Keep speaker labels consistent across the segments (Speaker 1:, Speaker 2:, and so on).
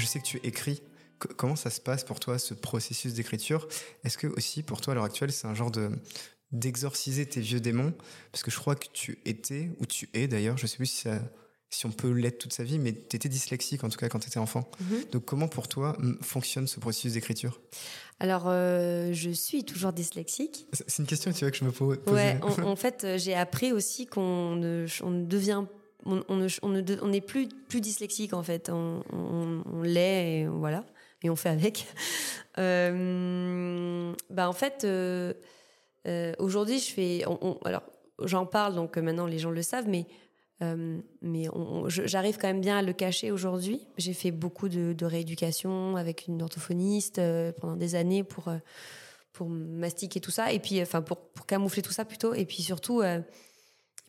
Speaker 1: je sais que tu écris. comment ça se passe pour toi, ce processus d'écriture? Est-ce que aussi, pour toi, à l'heure actuelle, c'est un genre de d'exorciser tes vieux démons? Parce que je crois que tu étais, ou tu es d'ailleurs, je sais plus si ça si on peut l'être toute sa vie, mais tu étais dyslexique en tout cas quand tu étais enfant. Mhm. Donc comment pour toi fonctionne ce processus d'écriture?
Speaker 2: Alors euh, je suis toujours dyslexique.
Speaker 1: C'est une question tu vois que je me pose.
Speaker 2: Ouais, en, fait euh, j'ai appris aussi qu'on ne, on devient on, on, ne, on n'est plus plus dyslexique en fait, on, l'est et voilà et on fait avec. Euh, bah en fait aujourd'hui je fais alors j'en parle donc maintenant les gens le savent mais euh, mais j'arrive quand même bien à le cacher aujourd'hui. J'ai fait beaucoup de, rééducation avec une orthophoniste euh, pendant des années pour euh, pour mastiquer tout ça et puis enfin pour, pour camoufler tout ça plutôt et puis surtout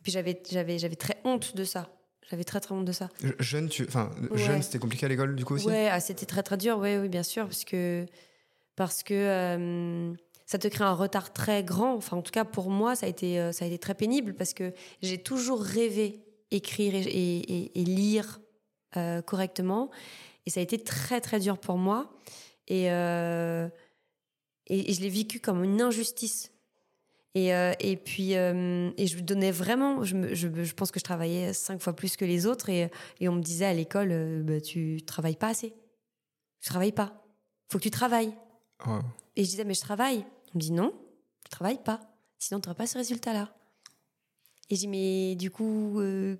Speaker 2: puis j'avais j'avais j'avais très honte de ça. J'avais très très honte de ça.
Speaker 1: Jeune, tu, enfin jeune, c'était compliqué à l'école du coup aussi?
Speaker 2: Ouais, ah, c'était très très dur. Oui, oui, bien sûr, parce que parce que ça te crée un retard très grand. Enfin, en tout cas pour moi, ça a été ça a été très pénible parce que j'ai toujours rêvé écrire et, lire euh, correctement. Et ça a été très très dur pour moi. Et, euh, et, je l'ai vécu comme une injustice. Et, euh, et puis, et je donnais vraiment, je, je, pense que je travaillais cinq fois plus que les autres. Et, et on me disait à l'école, bah, tu travailles pas assez. Tu travailles pas. Faut que tu travailles. Et je disais, mais je travaille. On me dit, non, tu travailles pas. Sinon, tu n'auras pas ce résultat-là. Et j'ai dit, mais du coup, euh,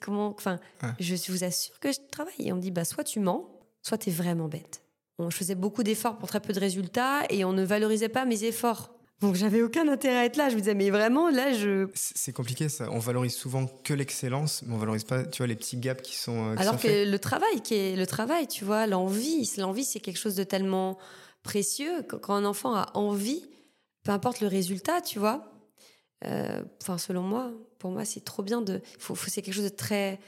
Speaker 2: comment, enfin, je vous assure que je travaille. Et on me dit, bah, soit tu mens, soit tu es vraiment bête. je faisais beaucoup d'efforts pour très peu de résultats et on ne valorisait pas mes efforts. Donc j'avais aucun intérêt à être là. Je me disais, mais vraiment, là, je.
Speaker 1: C'est compliqué ça. On valorise souvent que l'excellence, mais on valorise pas, tu vois, les petits gaps qui sont.
Speaker 2: Euh, Alors que le travail, qui est le travail, tu vois, l'envie, l'envie, c'est quelque chose de tellement précieux. Quand un enfant a envie, peu importe le résultat, tu vois, euh, enfin, selon moi, pour moi, c'est trop bien de. Faut, c'est quelque chose de très,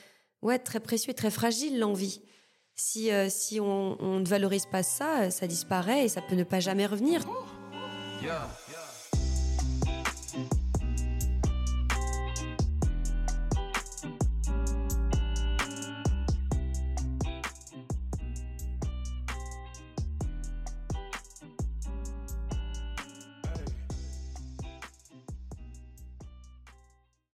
Speaker 2: ouais, très précieux et très fragile l'envie. Si euh, si on, on, ne valorise pas ça, ça disparaît et ça peut ne pas jamais revenir. Yeah.